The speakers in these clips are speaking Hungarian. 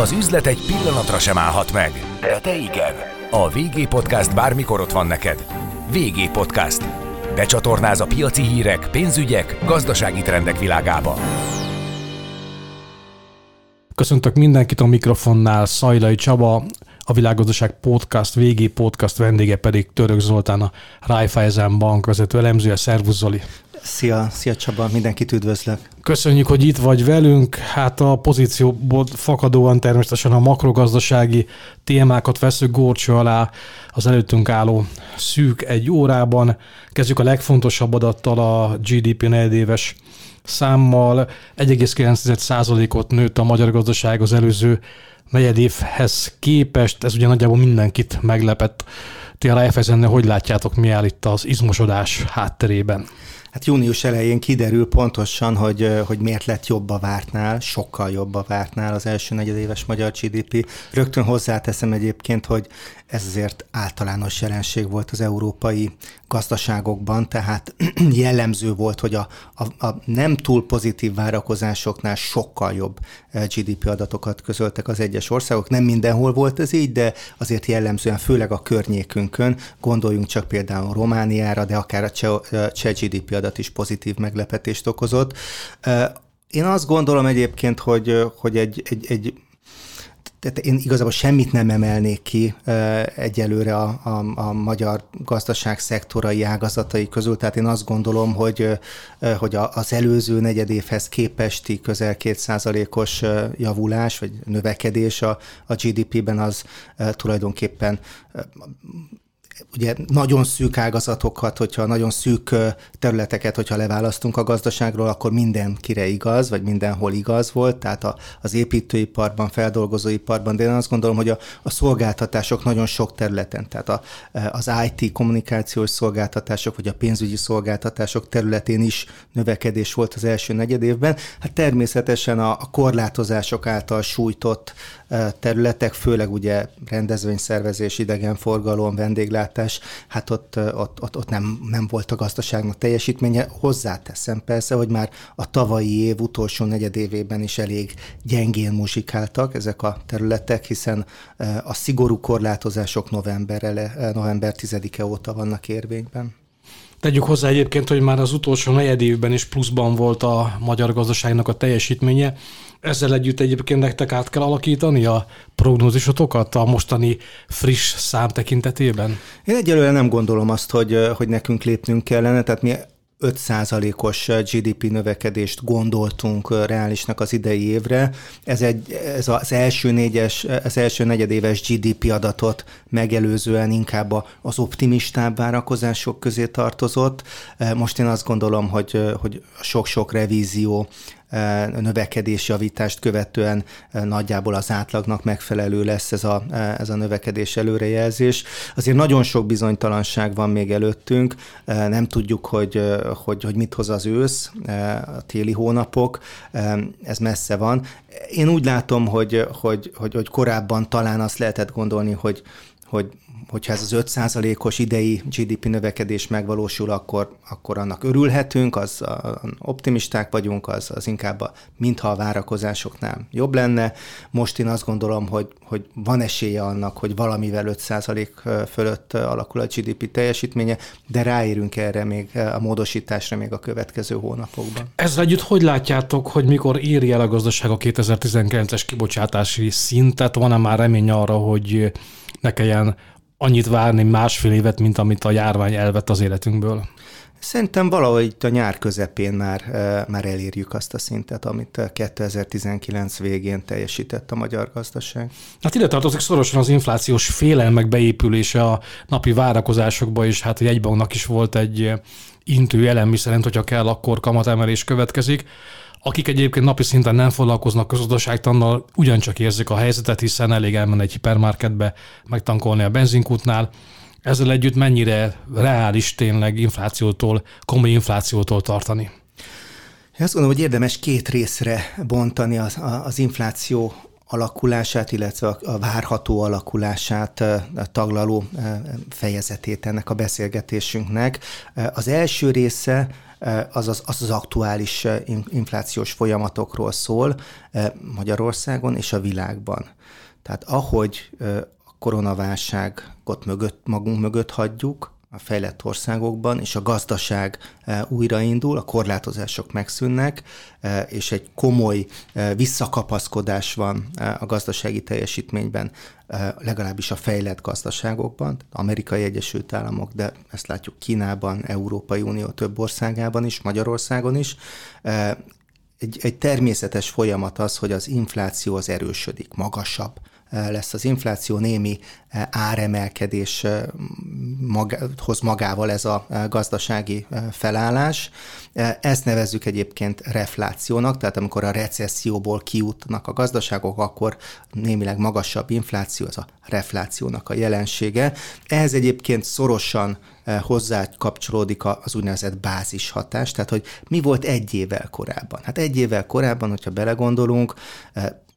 Az üzlet egy pillanatra sem állhat meg, de te igen. A VG Podcast bármikor ott van neked. VG Podcast. Becsatornáz a piaci hírek, pénzügyek, gazdasági trendek világába. Köszöntök mindenkit a mikrofonnál, Szajlai Csaba, a Világgazdaság Podcast, VG Podcast vendége pedig Török Zoltán, a Raiffeisen Bank vezető elemzője. Szervusz Zoli! Szia, szia Csaba, mindenkit üdvözlök. Köszönjük, hogy itt vagy velünk. Hát a pozícióból fakadóan természetesen a makrogazdasági témákat veszük górcső alá az előttünk álló szűk egy órában. Kezdjük a legfontosabb adattal a GDP negyedéves számmal. 1,9%-ot nőtt a magyar gazdaság az előző negyedévhez képest. Ez ugye nagyjából mindenkit meglepett. Ti a hogy látjátok, mi áll itt az izmosodás hátterében? Hát június elején kiderül pontosan, hogy, hogy miért lett jobb a vártnál, sokkal jobb a vártnál az első negyedéves magyar GDP. Rögtön hozzáteszem egyébként, hogy ez azért általános jelenség volt az európai gazdaságokban, tehát jellemző volt, hogy a, a, a nem túl pozitív várakozásoknál sokkal jobb GDP adatokat közöltek az egyes országok. Nem mindenhol volt ez így, de azért jellemzően, főleg a környékünkön, gondoljunk csak például Romániára, de akár a cseh, eh, cseh GDP adat is pozitív meglepetést okozott. Én azt gondolom egyébként, hogy, hogy egy, egy, egy tehát én igazából semmit nem emelnék ki egyelőre a, a, a magyar gazdaság szektorai ágazatai közül, tehát én azt gondolom, hogy, hogy az előző negyedévhez képesti közel kétszázalékos javulás vagy növekedés a, a GDP-ben az tulajdonképpen ugye nagyon szűk ágazatokat, hogyha nagyon szűk területeket, hogyha leválasztunk a gazdaságról, akkor mindenkire igaz, vagy mindenhol igaz volt, tehát a, az építőiparban, feldolgozóiparban, de én azt gondolom, hogy a, a szolgáltatások nagyon sok területen, tehát a, az IT kommunikációs szolgáltatások, vagy a pénzügyi szolgáltatások területén is növekedés volt az első negyed évben. Hát természetesen a, a korlátozások által sújtott területek, főleg ugye rendezvényszervezés, idegenforgalom, vendéglátás, hát ott, ott, ott, ott nem, nem volt a gazdaságnak teljesítménye. Hozzáteszem persze, hogy már a tavalyi év utolsó negyedévében is elég gyengén muzsikáltak ezek a területek, hiszen a szigorú korlátozások november, november 10-e óta vannak érvényben. Tegyük hozzá egyébként, hogy már az utolsó negyedévben is pluszban volt a magyar gazdaságnak a teljesítménye. Ezzel együtt egyébként nektek át kell alakítani a prognózisotokat a mostani friss szám tekintetében? Én egyelőre nem gondolom azt, hogy, hogy nekünk lépnünk kellene, tehát mi 5%-os GDP növekedést gondoltunk reálisnak az idei évre. Ez, egy, ez az első négyes, az első negyedéves GDP adatot megelőzően inkább az optimistább várakozások közé tartozott. Most én azt gondolom, hogy, hogy sok-sok revízió növekedés javítást követően nagyjából az átlagnak megfelelő lesz ez a, ez a növekedés előrejelzés. Azért nagyon sok bizonytalanság van még előttünk, nem tudjuk, hogy, hogy, hogy mit hoz az ősz, a téli hónapok, ez messze van. Én úgy látom, hogy, hogy, hogy, hogy korábban talán azt lehetett gondolni, hogy, hogy hogyha ez az 5%-os idei GDP növekedés megvalósul, akkor, akkor annak örülhetünk, az a, optimisták vagyunk, az, az inkább a, mintha a várakozásoknál jobb lenne. Most én azt gondolom, hogy, hogy van esélye annak, hogy valamivel 5% fölött alakul a GDP teljesítménye, de ráérünk erre még a módosításra még a következő hónapokban. Ezzel együtt hogy látjátok, hogy mikor éri el a gazdaság a 2019-es kibocsátási szintet? Van-e már remény arra, hogy ne kelljen annyit várni másfél évet, mint amit a járvány elvett az életünkből? Szerintem valahogy itt a nyár közepén már, már elérjük azt a szintet, amit 2019 végén teljesített a magyar gazdaság. Hát ide tartozik szorosan az inflációs félelmek beépülése a napi várakozásokba, és hát egy egybanknak is volt egy intő elem, miszerint, hogyha kell, akkor kamatemelés következik akik egyébként napi szinten nem foglalkoznak közgazdaságtannal, ugyancsak érzik a helyzetet, hiszen elég elmenni egy hipermarketbe, megtankolni a benzinkútnál. Ezzel együtt mennyire reális tényleg inflációtól, komoly inflációtól tartani? Én azt gondolom, hogy érdemes két részre bontani az, az infláció alakulását, illetve a várható alakulását taglaló fejezetét ennek a beszélgetésünknek. Az első része az az, az, az aktuális inflációs folyamatokról szól Magyarországon és a világban. Tehát ahogy a koronaválságot mögött, magunk mögött hagyjuk, a fejlett országokban, és a gazdaság e, újraindul, a korlátozások megszűnnek, e, és egy komoly e, visszakapaszkodás van a gazdasági teljesítményben, legalábbis a fejlett gazdaságokban, Amerikai Egyesült Államok, de ezt látjuk Kínában, Európai Unió több országában is, Magyarországon is. Egy, egy természetes folyamat az, hogy az infláció az erősödik, magasabb lesz az infláció, némi áremelkedés hoz magával ez a gazdasági felállás. Ezt nevezzük egyébként reflációnak, tehát amikor a recesszióból kijutnak a gazdaságok, akkor némileg magasabb infláció, az a reflációnak a jelensége. Ehhez egyébként szorosan hozzá kapcsolódik az úgynevezett bázis hatás, tehát hogy mi volt egy évvel korábban. Hát egy évvel korábban, hogyha belegondolunk,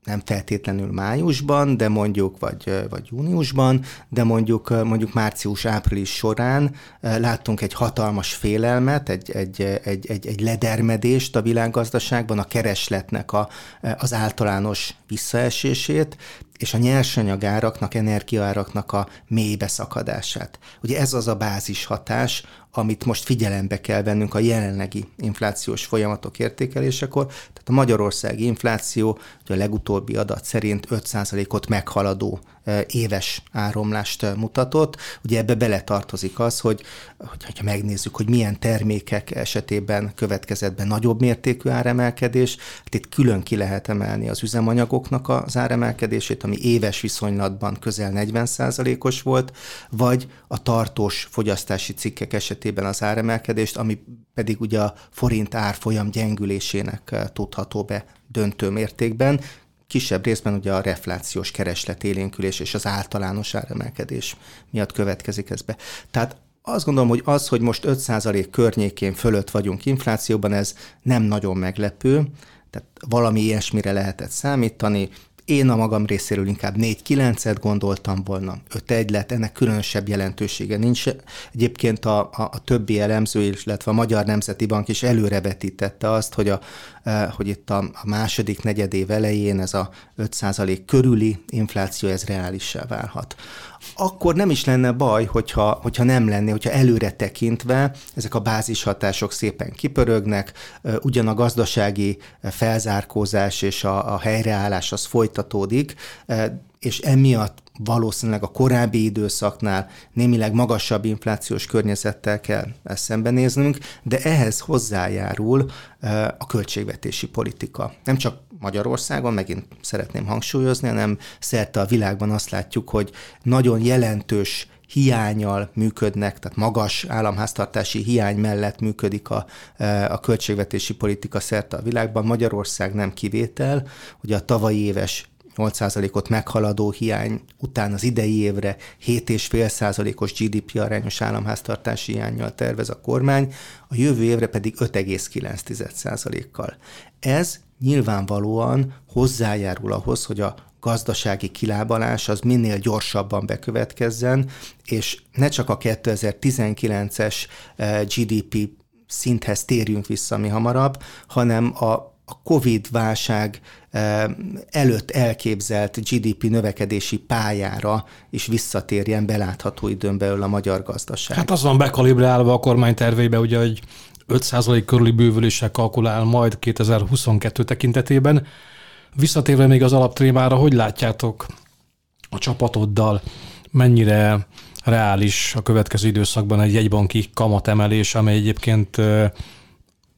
nem feltétlenül májusban, de mondjuk, vagy, vagy júniusban, de mondjuk, mondjuk március-április során láttunk egy hatalmas félelmet, egy, egy, egy, egy, egy ledermedést a világgazdaságban, a keresletnek a, az általános visszaesését, és a nyersanyagáraknak, energiaáraknak a mélybe szakadását. Ugye ez az a bázis hatás, amit most figyelembe kell vennünk a jelenlegi inflációs folyamatok értékelésekor. Tehát a magyarországi infláció ugye a legutóbbi adat szerint 5%-ot meghaladó éves áromlást mutatott. Ugye ebbe beletartozik az, hogy hogyha megnézzük, hogy milyen termékek esetében következett be nagyobb mértékű áremelkedés, hát itt külön ki lehet emelni az üzemanyagoknak az áremelkedését, ami éves viszonylatban közel 40%-os volt, vagy a tartós fogyasztási cikkek esetében az áremelkedést, ami pedig ugye a forint árfolyam gyengülésének tudható be döntő mértékben, kisebb részben ugye a reflációs keresletélénkülés és az általános áremelkedés miatt következik ez be. Tehát azt gondolom, hogy az, hogy most 5% környékén fölött vagyunk inflációban, ez nem nagyon meglepő, tehát valami ilyesmire lehetett számítani, én a magam részéről inkább 4-9-et gondoltam volna, 5-1 lett, ennek különösebb jelentősége nincs. Egyébként a, a, a többi elemző, illetve a Magyar Nemzeti Bank is előrevetítette azt, hogy, a, e, hogy itt a, a második negyedév elején ez a 5% körüli infláció, ez reálissá válhat akkor nem is lenne baj, hogyha, hogyha nem lenné, hogyha előre tekintve ezek a bázishatások szépen kipörögnek, ugyan a gazdasági felzárkózás és a, a helyreállás az folytatódik, és emiatt valószínűleg a korábbi időszaknál némileg magasabb inflációs környezettel kell szembenéznünk, de ehhez hozzájárul a költségvetési politika. Nem csak Magyarországon, megint szeretném hangsúlyozni, hanem szerte a világban azt látjuk, hogy nagyon jelentős hiányal működnek, tehát magas államháztartási hiány mellett működik a, a költségvetési politika szerte a világban. Magyarország nem kivétel, ugye a tavalyi éves 8%-ot meghaladó hiány után az idei évre 7,5%-os GDP arányos államháztartási hiányjal tervez a kormány, a jövő évre pedig 5,9%-kal. Ez nyilvánvalóan hozzájárul ahhoz, hogy a gazdasági kilábalás az minél gyorsabban bekövetkezzen, és ne csak a 2019-es eh, GDP szinthez térjünk vissza mi hamarabb, hanem a a COVID-válság eh, előtt elképzelt GDP növekedési pályára is visszatérjen belátható időn belül a magyar gazdaság. Hát az van bekalibrálva a kormány terveibe, ugye, hogy 5% körüli bővüléssel kalkulál majd 2022 tekintetében. Visszatérve még az alaptrémára, hogy látjátok a csapatoddal, mennyire reális a következő időszakban egy jegybanki kamatemelés, amely egyébként eh,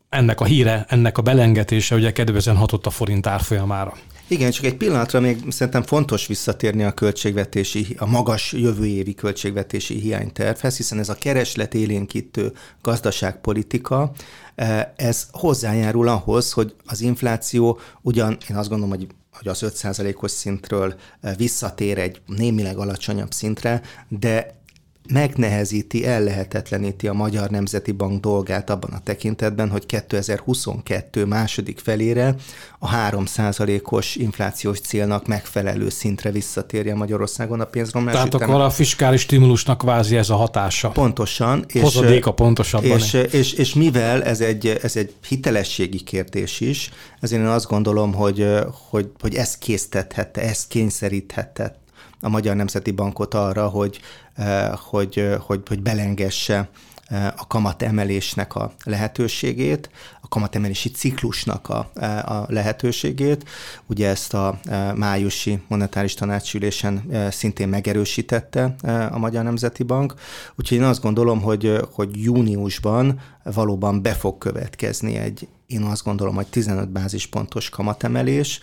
ennek a híre, ennek a belengetése ugye kedvezően hatott a forint árfolyamára. Igen, csak egy pillanatra még szerintem fontos visszatérni a költségvetési, a magas jövő évi költségvetési hiánytervhez, hiszen ez a kereslet élénkítő gazdaságpolitika, eh, ez hozzájárul ahhoz, hogy az infláció ugyan, én azt gondolom, hogy hogy az 5%-os szintről eh, visszatér egy némileg alacsonyabb szintre, de megnehezíti, ellehetetleníti a Magyar Nemzeti Bank dolgát abban a tekintetben, hogy 2022 második felére a 3%-os inflációs célnak megfelelő szintre visszatérje Magyarországon a pénzromlás. Tehát üteme. akkor a fiskális stimulusnak kvázi ez a hatása. Pontosan. És, Hozadéka pontosabban. És, és, és, és mivel ez egy, ez egy hitelességi kérdés is, ezért én azt gondolom, hogy, hogy, hogy ez késztethette, ez kényszeríthette a Magyar Nemzeti Bankot arra, hogy, eh, hogy, eh, hogy, hogy belengesse eh, a kamat emelésnek a lehetőségét, a kamatemelési ciklusnak a, a lehetőségét. Ugye ezt a májusi monetáris tanácsülésen szintén megerősítette a Magyar Nemzeti Bank. Úgyhogy én azt gondolom, hogy, hogy júniusban valóban be fog következni egy, én azt gondolom, hogy 15 bázispontos kamatemelés,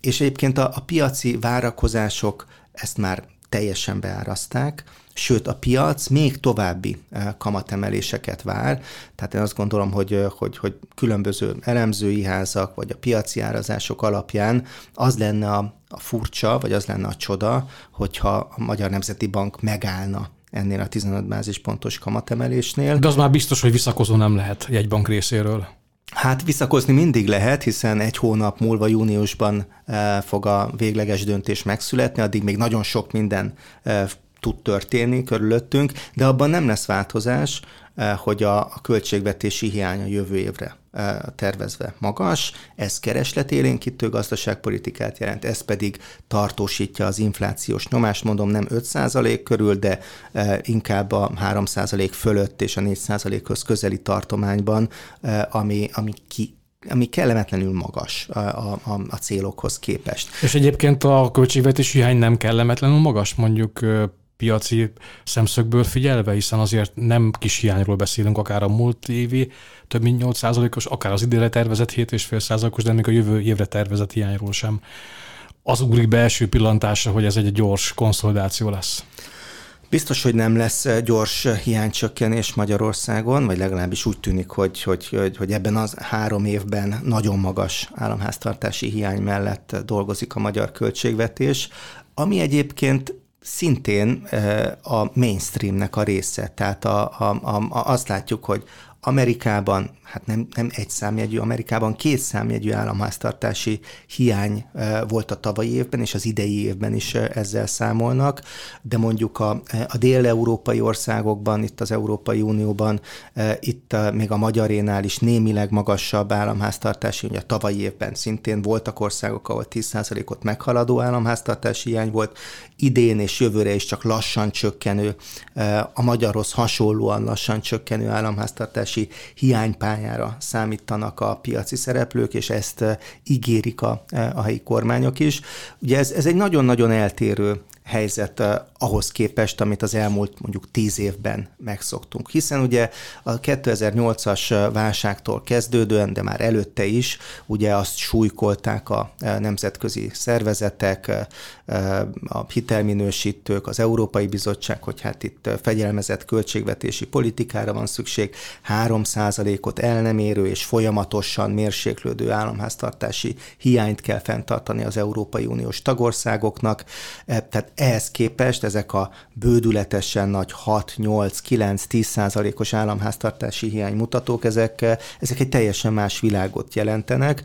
és egyébként a, a piaci várakozások ezt már teljesen beáraszták, sőt a piac még további kamatemeléseket vár, tehát én azt gondolom, hogy, hogy, hogy különböző elemzői házak, vagy a piaci árazások alapján az lenne a, a furcsa, vagy az lenne a csoda, hogyha a Magyar Nemzeti Bank megállna ennél a 15 bázispontos kamatemelésnél. De az már biztos, hogy visszakozó nem lehet jegybank részéről. Hát visszakozni mindig lehet, hiszen egy hónap múlva júniusban eh, fog a végleges döntés megszületni, addig még nagyon sok minden eh, tud történni körülöttünk, de abban nem lesz változás, hogy a, a költségvetési hiánya jövő évre eh, tervezve magas, ez keresletélénkítő gazdaságpolitikát jelent, ez pedig tartósítja az inflációs nyomást, mondom nem 5% körül, de eh, inkább a 3% fölött és a 4%-hoz közeli tartományban, ami, ami ki, ami kellemetlenül magas a, a, a célokhoz képest. És egyébként a költségvetési hiány nem kellemetlenül magas, mondjuk piaci szemszögből figyelve, hiszen azért nem kis hiányról beszélünk, akár a múlt évi több mint 8%-os, akár az idére tervezett 7,5%-os, de még a jövő évre tervezett hiányról sem. Az ugrik be első pillantásra, hogy ez egy gyors konszolidáció lesz. Biztos, hogy nem lesz gyors hiánycsökkenés Magyarországon, vagy legalábbis úgy tűnik, hogy, hogy, hogy, hogy ebben az három évben nagyon magas államháztartási hiány mellett dolgozik a magyar költségvetés, ami egyébként szintén a mainstreamnek a része. Tehát a, a, a, azt látjuk, hogy Amerikában, hát nem, nem egy számjegyű, Amerikában két számjegyű államháztartási hiány volt a tavalyi évben, és az idei évben is ezzel számolnak, de mondjuk a, a dél-európai országokban, itt az Európai Unióban, itt még a magyarénál is némileg magasabb államháztartási, ugye a tavalyi évben szintén voltak országok, ahol 10%-ot meghaladó államháztartási hiány volt, idén és jövőre is csak lassan csökkenő, a magyarhoz hasonlóan lassan csökkenő államháztartási hiánypályára számítanak a piaci szereplők, és ezt ígérik a, a helyi kormányok is. Ugye ez, ez egy nagyon-nagyon eltérő helyzet ahhoz képest, amit az elmúlt mondjuk tíz évben megszoktunk. Hiszen ugye a 2008-as válságtól kezdődően, de már előtte is, ugye azt súlykolták a nemzetközi szervezetek, a hitelminősítők, az Európai Bizottság, hogy hát itt fegyelmezett költségvetési politikára van szükség, 3%-ot el nem érő és folyamatosan mérséklődő államháztartási hiányt kell fenntartani az Európai Uniós tagországoknak. Tehát ehhez képest ezek a bődületesen nagy 6, 8, 9, 10 százalékos államháztartási hiány mutatók, ezek, ezek egy teljesen más világot jelentenek.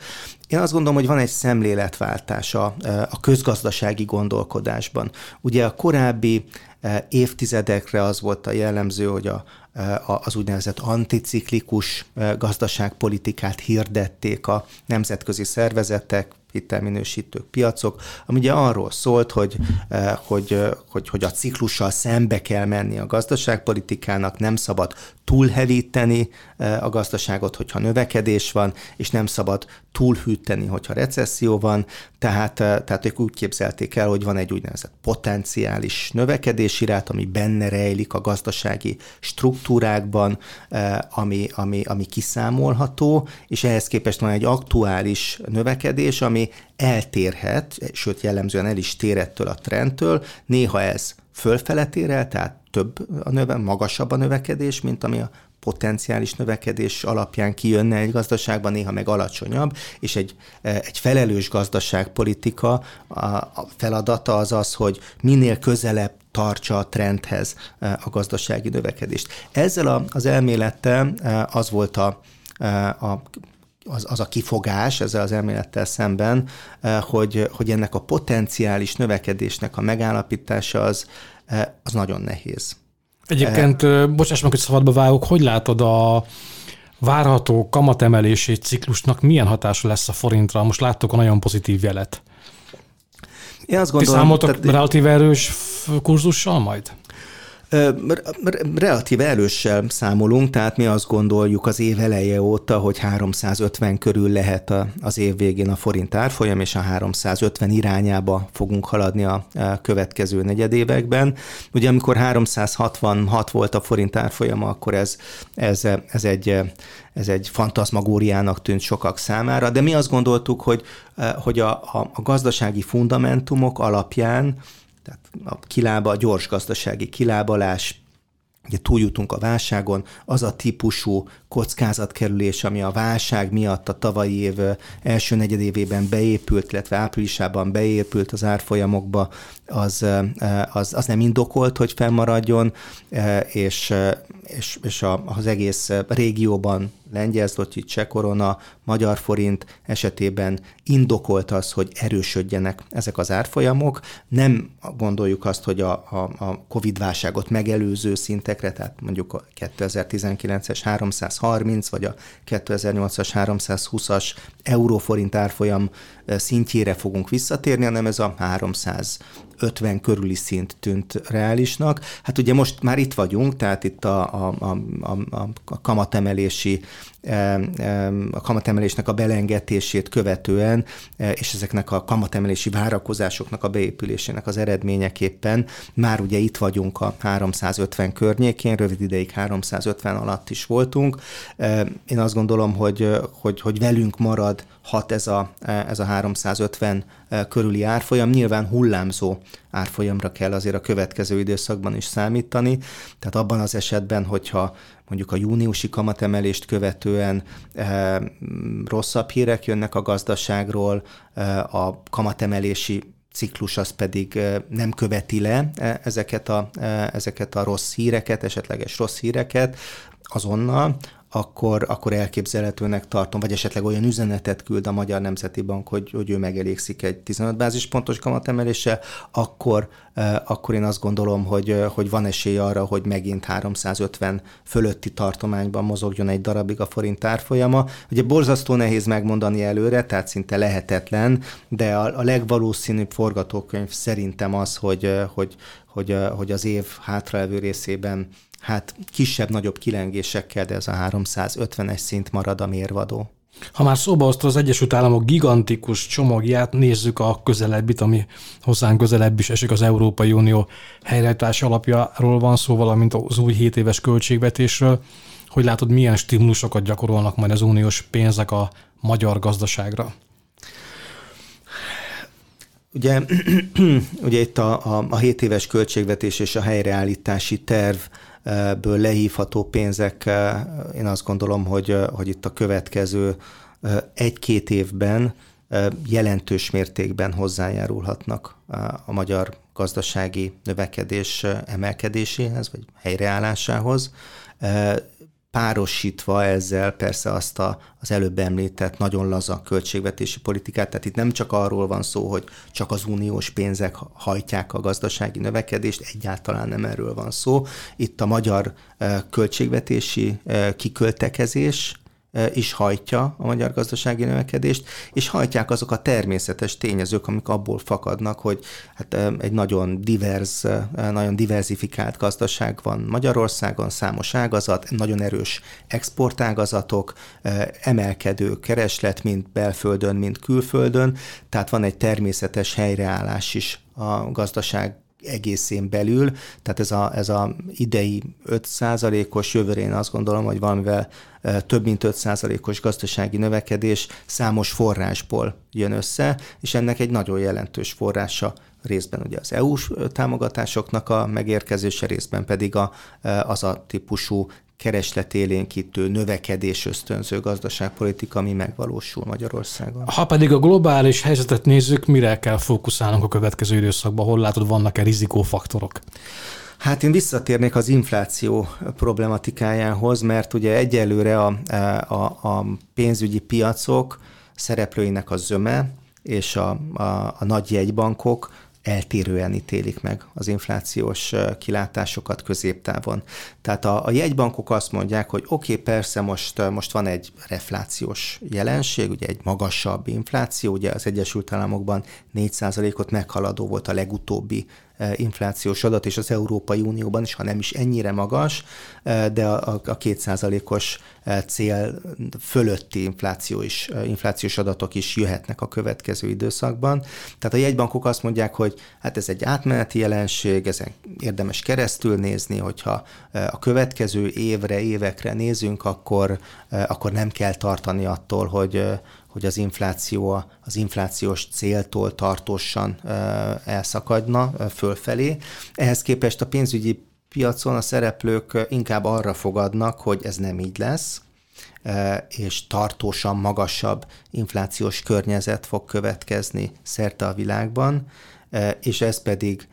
Én azt gondolom, hogy van egy szemléletváltás a, a közgazdasági gondolkodásban. Ugye a korábbi e, évtizedekre az volt a jellemző, hogy a, e, az úgynevezett anticiklikus gazdaságpolitikát hirdették a nemzetközi szervezetek, hitelminősítők, piacok, ami ugye arról szólt, hogy, eh, hogy, eh, hogy, hogy a ciklussal szembe kell menni a gazdaságpolitikának, nem szabad túlhevíteni eh, a gazdaságot, hogyha növekedés van, és nem szabad túlhűteni, hogyha recesszió van, tehát, tehát ők úgy képzelték el, hogy van egy úgynevezett potenciális növekedési rát, ami benne rejlik a gazdasági struktúrákban, ami, ami, ami kiszámolható, és ehhez képest van egy aktuális növekedés, ami eltérhet, sőt jellemzően el is tér ettől a trendtől, néha ez fölfele tér el, tehát több a növe, magasabb a növekedés, mint ami a potenciális növekedés alapján kijönne egy gazdaságban, néha meg alacsonyabb, és egy, egy felelős gazdaságpolitika a feladata az az, hogy minél közelebb tartsa a trendhez a gazdasági növekedést. Ezzel az elmélettel az volt a, a az, az a kifogás ezzel az elmélettel szemben, hogy, hogy ennek a potenciális növekedésnek a megállapítása az, az nagyon nehéz. Egyébként, e... bocsáss meg, hogy szabadba vágok, hogy látod a várható kamatemelési ciklusnak milyen hatása lesz a forintra? Most láttok a nagyon pozitív jelet. Én azt gondolom... Ti számoltok tehát... relatív erős kurzussal majd? Relatív erőssel számolunk, tehát mi azt gondoljuk az év eleje óta, hogy 350 körül lehet az év végén a forint árfolyam, és a 350 irányába fogunk haladni a következő negyedévekben. Ugye amikor 366 volt a forint árfolyama, akkor ez, ez, ez egy ez egy fantazmagóriának tűnt sokak számára, de mi azt gondoltuk, hogy, hogy a, a, a gazdasági fundamentumok alapján a kilába, a gyors gazdasági kilábalás, ugye túljutunk a válságon, az a típusú kockázatkerülés, ami a válság miatt a tavalyi év első negyedévében beépült, illetve áprilisában beépült az árfolyamokba, az, az, az nem indokolt, hogy fennmaradjon, és, és, és az egész régióban lengyel zloty, cseh korona, magyar forint esetében indokolt az, hogy erősödjenek ezek az árfolyamok. Nem gondoljuk azt, hogy a, a, a Covid-válságot megelőző szintekre, tehát mondjuk a 2019-es 330 vagy a 2008-as 320-as euróforint árfolyam szintjére fogunk visszatérni, hanem ez a 350 körüli szint tűnt reálisnak. Hát ugye most már itt vagyunk, tehát itt a, a, a, a kamatemelési a kamatemelésnek a belengedését követően, és ezeknek a kamatemelési várakozásoknak a beépülésének az eredményeképpen már ugye itt vagyunk a 350 környékén, rövid ideig 350 alatt is voltunk. Én azt gondolom, hogy, hogy, hogy velünk marad hat ez a, ez a 350 körüli árfolyam. Nyilván hullámzó árfolyamra kell azért a következő időszakban is számítani. Tehát abban az esetben, hogyha mondjuk a júniusi kamatemelést követően e, rosszabb hírek jönnek a gazdaságról, e, a kamatemelési ciklus az pedig nem követi le ezeket a, ezeket a rossz híreket, esetleges rossz híreket azonnal, akkor, akkor elképzelhetőnek tartom, vagy esetleg olyan üzenetet küld a Magyar Nemzeti Bank, hogy, hogy ő megelégszik egy 15 bázispontos kamatemeléssel, akkor, akkor én azt gondolom, hogy, hogy van esély arra, hogy megint 350 fölötti tartományban mozogjon egy darabig a forint árfolyama. Ugye borzasztó nehéz megmondani előre, tehát szinte lehetetlen, de a, a legvalószínűbb forgatókönyv szerintem az, hogy, hogy, hogy, hogy az év hátralévő részében hát kisebb-nagyobb kilengésekkel, de ez a 350-es szint marad a mérvadó. Ha már szóba hozta az Egyesült Államok gigantikus csomagját, nézzük a közelebbit, ami hozzánk közelebb is esik az Európai Unió helyreállítás alapjáról van szó, valamint az új 7 éves költségvetésről. Hogy látod, milyen stimulusokat gyakorolnak majd az uniós pénzek a magyar gazdaságra? Ugye, ugye itt a, a, a 7 éves költségvetés és a helyreállítási terv ből lehívható pénzek, én azt gondolom, hogy, hogy itt a következő egy-két évben jelentős mértékben hozzájárulhatnak a magyar gazdasági növekedés emelkedéséhez, vagy helyreállásához párosítva ezzel persze azt a, az előbb említett nagyon laza költségvetési politikát, tehát itt nem csak arról van szó, hogy csak az uniós pénzek hajtják a gazdasági növekedést, egyáltalán nem erről van szó. Itt a magyar költségvetési kiköltekezés is hajtja a magyar gazdasági növekedést, és hajtják azok a természetes tényezők, amik abból fakadnak, hogy hát egy nagyon divers, nagyon diversifikált gazdaság van Magyarországon, számos ágazat, nagyon erős exportágazatok, emelkedő kereslet, mind belföldön, mind külföldön, tehát van egy természetes helyreállás is a gazdaság egészén belül, tehát ez a, ez a idei 5%-os jövőre én azt gondolom, hogy valamivel több mint 5%-os gazdasági növekedés számos forrásból jön össze, és ennek egy nagyon jelentős forrása részben ugye az EU-s támogatásoknak a megérkezése, részben pedig a, az a típusú keresletélénkítő, növekedés ösztönző gazdaságpolitika, ami megvalósul Magyarországon. Ha pedig a globális helyzetet nézzük, mire kell fókuszálnunk a következő időszakban? Hol látod, vannak-e rizikófaktorok? Hát én visszatérnék az infláció problematikájához, mert ugye egyelőre a, a, a pénzügyi piacok szereplőinek a zöme és a, a, a nagy jegybankok eltérően ítélik meg az inflációs kilátásokat középtávon. Tehát a, a jegybankok azt mondják, hogy oké, okay, persze most, most van egy reflációs jelenség, ugye egy magasabb infláció, ugye az Egyesült Államokban 4%-ot meghaladó volt a legutóbbi inflációs adat, és az Európai Unióban is, ha nem is ennyire magas, de a, a kétszázalékos cél fölötti infláció is, inflációs adatok is jöhetnek a következő időszakban. Tehát a jegybankok azt mondják, hogy hát ez egy átmeneti jelenség, ezen érdemes keresztül nézni, hogyha a következő évre, évekre nézünk, akkor, akkor nem kell tartani attól, hogy, hogy az infláció az inflációs céltól tartósan elszakadna fölfelé. Ehhez képest a pénzügyi piacon a szereplők inkább arra fogadnak, hogy ez nem így lesz, és tartósan magasabb inflációs környezet fog következni szerte a világban, és ez pedig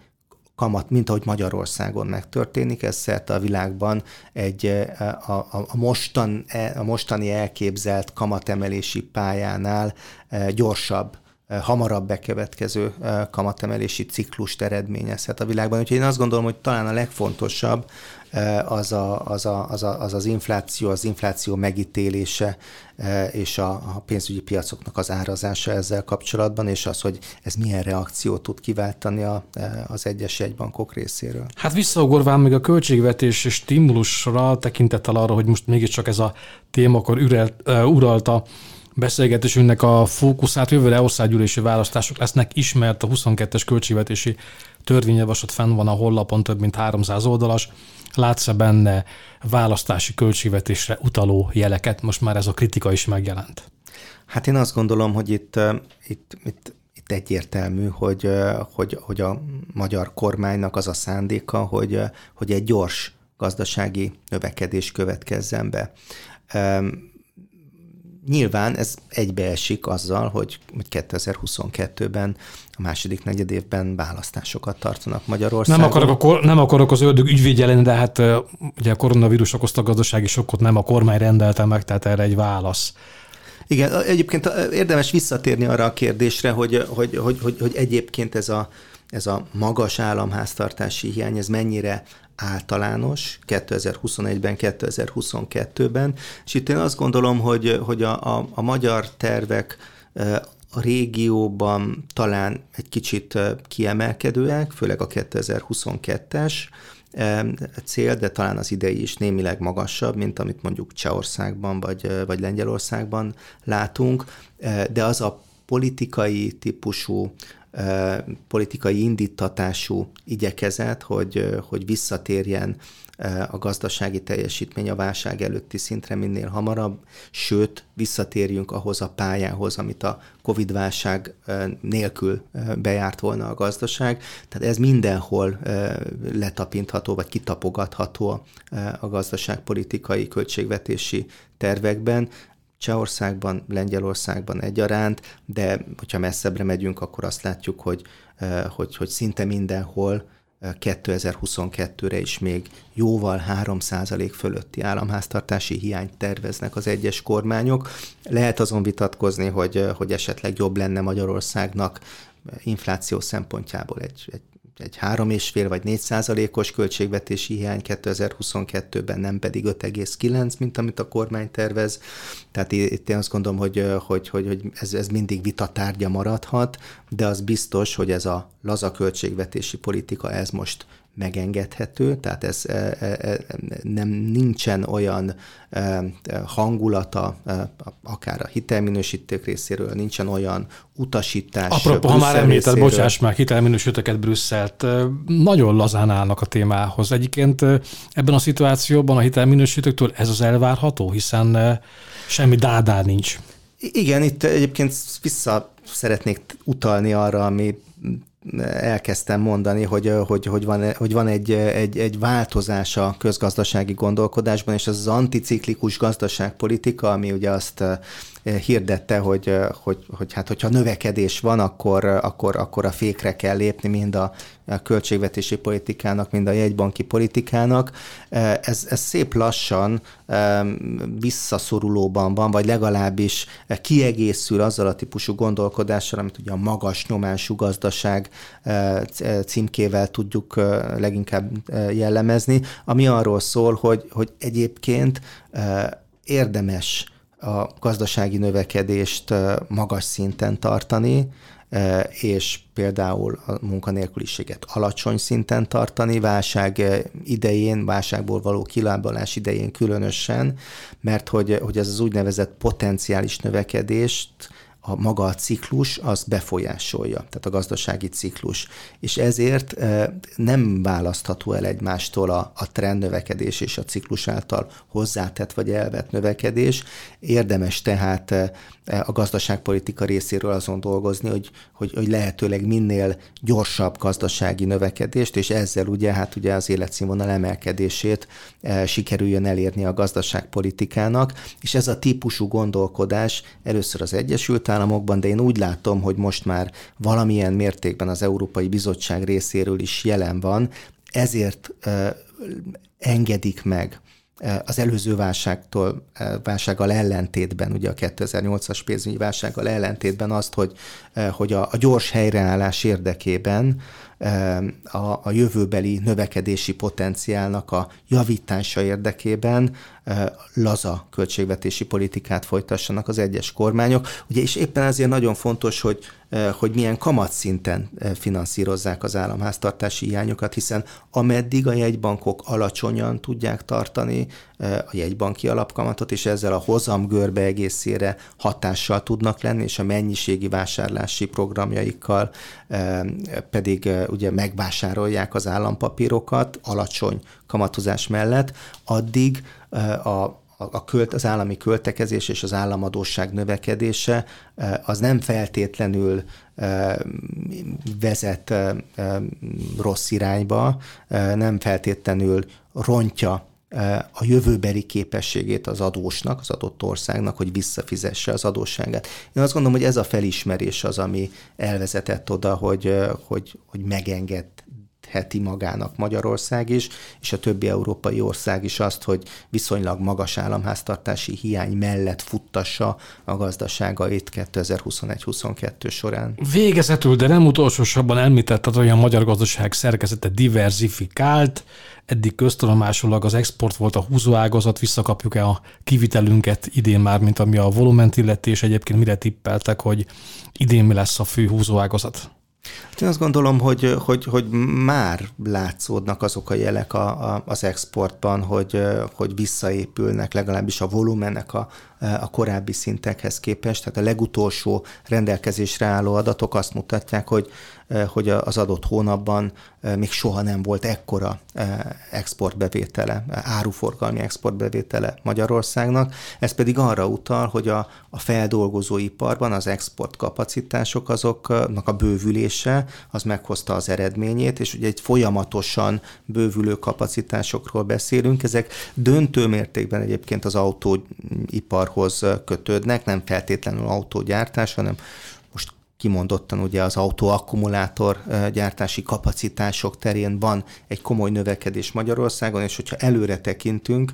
kamat, mint ahogy Magyarországon megtörténik, ez szerte a világban egy a, a, a, mostan, e, a mostani elképzelt kamatemelési pályánál gyorsabb hamarabb bekövetkező kamatemelési ciklust eredményezhet a világban. Úgyhogy én azt gondolom, hogy talán a legfontosabb az a, az, a, az, a, az, az infláció, az infláció megítélése és a, a pénzügyi piacoknak az árazása ezzel kapcsolatban, és az, hogy ez milyen reakciót tud kiváltani a, az egyes jegybankok részéről. Hát visszaugorván még a költségvetés stimulusra tekintettel arra, hogy most mégiscsak ez a téma akkor uralta beszélgetésünknek a fókuszát jövőre országgyűlési választások lesznek ismert a 22-es költségvetési törvényjavaslat fenn van a hollapon több mint 300 oldalas. Látsz-e benne választási költségvetésre utaló jeleket? Most már ez a kritika is megjelent. Hát én azt gondolom, hogy itt, itt, itt, itt egyértelmű, hogy, hogy, hogy a magyar kormánynak az a szándéka, hogy, hogy egy gyors gazdasági növekedés következzen be nyilván ez egybeesik azzal, hogy 2022-ben a második negyedévben választásokat tartanak Magyarországon. Nem akarok, a, nem akarok az ördög ügyvédje lenni, de hát ugye a koronavírus okozta gazdasági sokkot nem a kormány rendelte meg, tehát erre egy válasz. Igen, egyébként érdemes visszatérni arra a kérdésre, hogy, hogy, hogy, hogy, hogy egyébként ez a, ez a magas államháztartási hiány, ez mennyire általános 2021-ben, 2022-ben, és itt én azt gondolom, hogy, hogy a, a, a magyar tervek a régióban talán egy kicsit kiemelkedőek, főleg a 2022-es cél, de talán az idei is némileg magasabb, mint amit mondjuk Csehországban vagy, vagy Lengyelországban látunk, de az a politikai típusú politikai indítatású igyekezet, hogy, hogy visszatérjen a gazdasági teljesítmény a válság előtti szintre minél hamarabb, sőt, visszatérjünk ahhoz a pályához, amit a Covid-válság nélkül bejárt volna a gazdaság. Tehát ez mindenhol letapintható, vagy kitapogatható a gazdaságpolitikai költségvetési tervekben. Csehországban, Lengyelországban egyaránt, de hogyha messzebbre megyünk, akkor azt látjuk, hogy, hogy, hogy szinte mindenhol 2022-re is még jóval 3% fölötti államháztartási hiányt terveznek az egyes kormányok. Lehet azon vitatkozni, hogy, hogy esetleg jobb lenne Magyarországnak infláció szempontjából egy, egy egy 3,5 vagy 4 százalékos költségvetési hiány 2022-ben, nem pedig 5,9, mint amit a kormány tervez. Tehát itt én azt gondolom, hogy, hogy, hogy, hogy ez, ez mindig vitatárgya maradhat, de az biztos, hogy ez a laza költségvetési politika, ez most megengedhető, tehát ez e, e, e, nem nincsen olyan hangulata, akár a hitelminősítők részéről, nincsen olyan utasítás. Apropó, ha már említed, bocsáss meg, hitelminősítőket Brüsszelt, nagyon lazán állnak a témához. Egyébként ebben a szituációban a hitelminősítőktől ez az elvárható, hiszen semmi dádá nincs. Igen, itt egyébként vissza szeretnék utalni arra, ami elkezdtem mondani, hogy, hogy, hogy van, hogy van egy, egy, egy változás a közgazdasági gondolkodásban, és az az anticiklikus gazdaságpolitika, ami ugye azt hirdette, hogy, hogy, hogy hát hogyha növekedés van, akkor, akkor, akkor a fékre kell lépni mind a, a költségvetési politikának, mind a jegybanki politikának. Ez, ez szép lassan visszaszorulóban van, vagy legalábbis kiegészül azzal a típusú gondolkodással, amit ugye a magas nyomású gazdaság címkével tudjuk leginkább jellemezni, ami arról szól, hogy, hogy egyébként érdemes a gazdasági növekedést magas szinten tartani, és például a munkanélküliséget alacsony szinten tartani, válság idején, válságból való kilábalás idején különösen, mert hogy, hogy ez az úgynevezett potenciális növekedést a maga a ciklus az befolyásolja, tehát a gazdasági ciklus. És ezért nem választható el egymástól a, a trend növekedés és a ciklus által hozzátett vagy elvett növekedés. Érdemes tehát a gazdaságpolitika részéről azon dolgozni, hogy, hogy, hogy lehetőleg minél gyorsabb gazdasági növekedést, és ezzel ugye hát ugye az életszínvonal emelkedését sikerüljön elérni a gazdaságpolitikának, és ez a típusú gondolkodás először az Egyesült Államokban, de én úgy látom, hogy most már valamilyen mértékben az Európai Bizottság részéről is jelen van, ezért engedik meg az előző válságtól, válsággal ellentétben, ugye a 2008-as pénzügyi válsággal ellentétben azt, hogy, hogy a, a gyors helyreállás érdekében a, a jövőbeli növekedési potenciálnak a javítása érdekében laza költségvetési politikát folytassanak az egyes kormányok. Ugye, és éppen ezért nagyon fontos, hogy, hogy milyen kamatszinten finanszírozzák az államháztartási hiányokat, hiszen ameddig a jegybankok alacsonyan tudják tartani a jegybanki alapkamatot, és ezzel a hozam görbe egészére hatással tudnak lenni, és a mennyiségi vásárlási programjaikkal pedig ugye megvásárolják az állampapírokat alacsony kamatozás mellett, addig a a költ, az állami költekezés és az államadóság növekedése az nem feltétlenül vezet rossz irányba, nem feltétlenül rontja a jövőbeli képességét az adósnak, az adott országnak, hogy visszafizesse az adósságát. Én azt gondolom, hogy ez a felismerés az, ami elvezetett oda, hogy, hogy, hogy megengedt heti magának Magyarország is, és a többi európai ország is azt, hogy viszonylag magas államháztartási hiány mellett futtassa a gazdaságait 2021-22 során. Végezetül, de nem utolsósabban említetted, hogy a magyar gazdaság szerkezete diversifikált, eddig köztudomásulag az export volt a húzóágazat, visszakapjuk-e a kivitelünket idén már, mint ami a volument illeti, és egyébként mire tippeltek, hogy idén mi lesz a fő húzóágazat? Hát én azt gondolom, hogy, hogy, hogy már látszódnak azok a jelek a, a, az exportban, hogy, hogy visszaépülnek legalábbis a volumennek a, a korábbi szintekhez képest. Tehát a legutolsó rendelkezésre álló adatok azt mutatják, hogy hogy az adott hónapban még soha nem volt ekkora exportbevétele, áruforgalmi exportbevétele Magyarországnak. Ez pedig arra utal, hogy a, a feldolgozóiparban az exportkapacitások azoknak a bővülése az meghozta az eredményét, és ugye egy folyamatosan bővülő kapacitásokról beszélünk. Ezek döntő mértékben egyébként az autóiparhoz kötődnek, nem feltétlenül autógyártás, hanem kimondottan ugye az autóakkumulátor gyártási kapacitások terén van egy komoly növekedés Magyarországon, és hogyha előre tekintünk,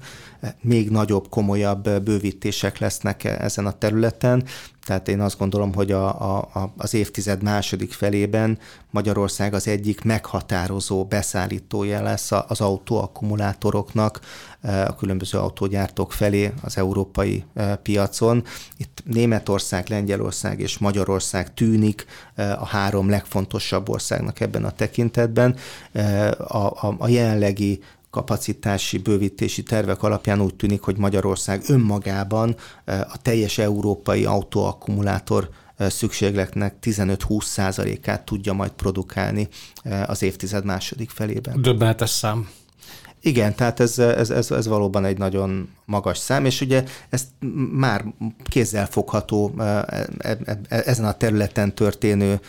még nagyobb, komolyabb bővítések lesznek ezen a területen. Tehát én azt gondolom, hogy a, a, az évtized második felében Magyarország az egyik meghatározó beszállítója lesz az autóakkumulátoroknak a különböző autógyártók felé az európai piacon. Itt Németország, Lengyelország és Magyarország tűnik a három legfontosabb országnak ebben a tekintetben. A, a, a jelenlegi kapacitási bővítési tervek alapján úgy tűnik, hogy Magyarország önmagában a teljes európai autóakkumulátor szükségletnek 15-20 százalékát tudja majd produkálni az évtized második felében. Döbbenetes szám. Igen, tehát ez, ez, ez, ez valóban egy nagyon magas szám, és ugye ez már kézzelfogható e, e, e, ezen a területen történő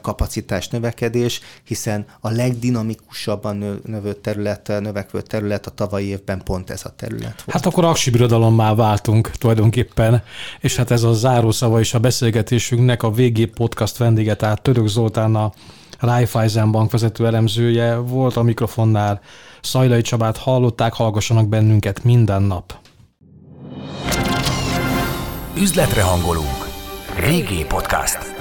kapacitás növekedés, hiszen a legdinamikusabban növő terület, növekvő terület a tavalyi évben pont ez a terület volt. Hát akkor aksi birodalommá váltunk tulajdonképpen, és hát ez a zárószava is a beszélgetésünknek a VG Podcast vendége, tehát Török Zoltán a Raiffeisen Bank vezető elemzője volt a mikrofonnál. Szajlai Csabát hallották, hallgassanak bennünket minden nap. Üzletre hangolunk. VG Podcast.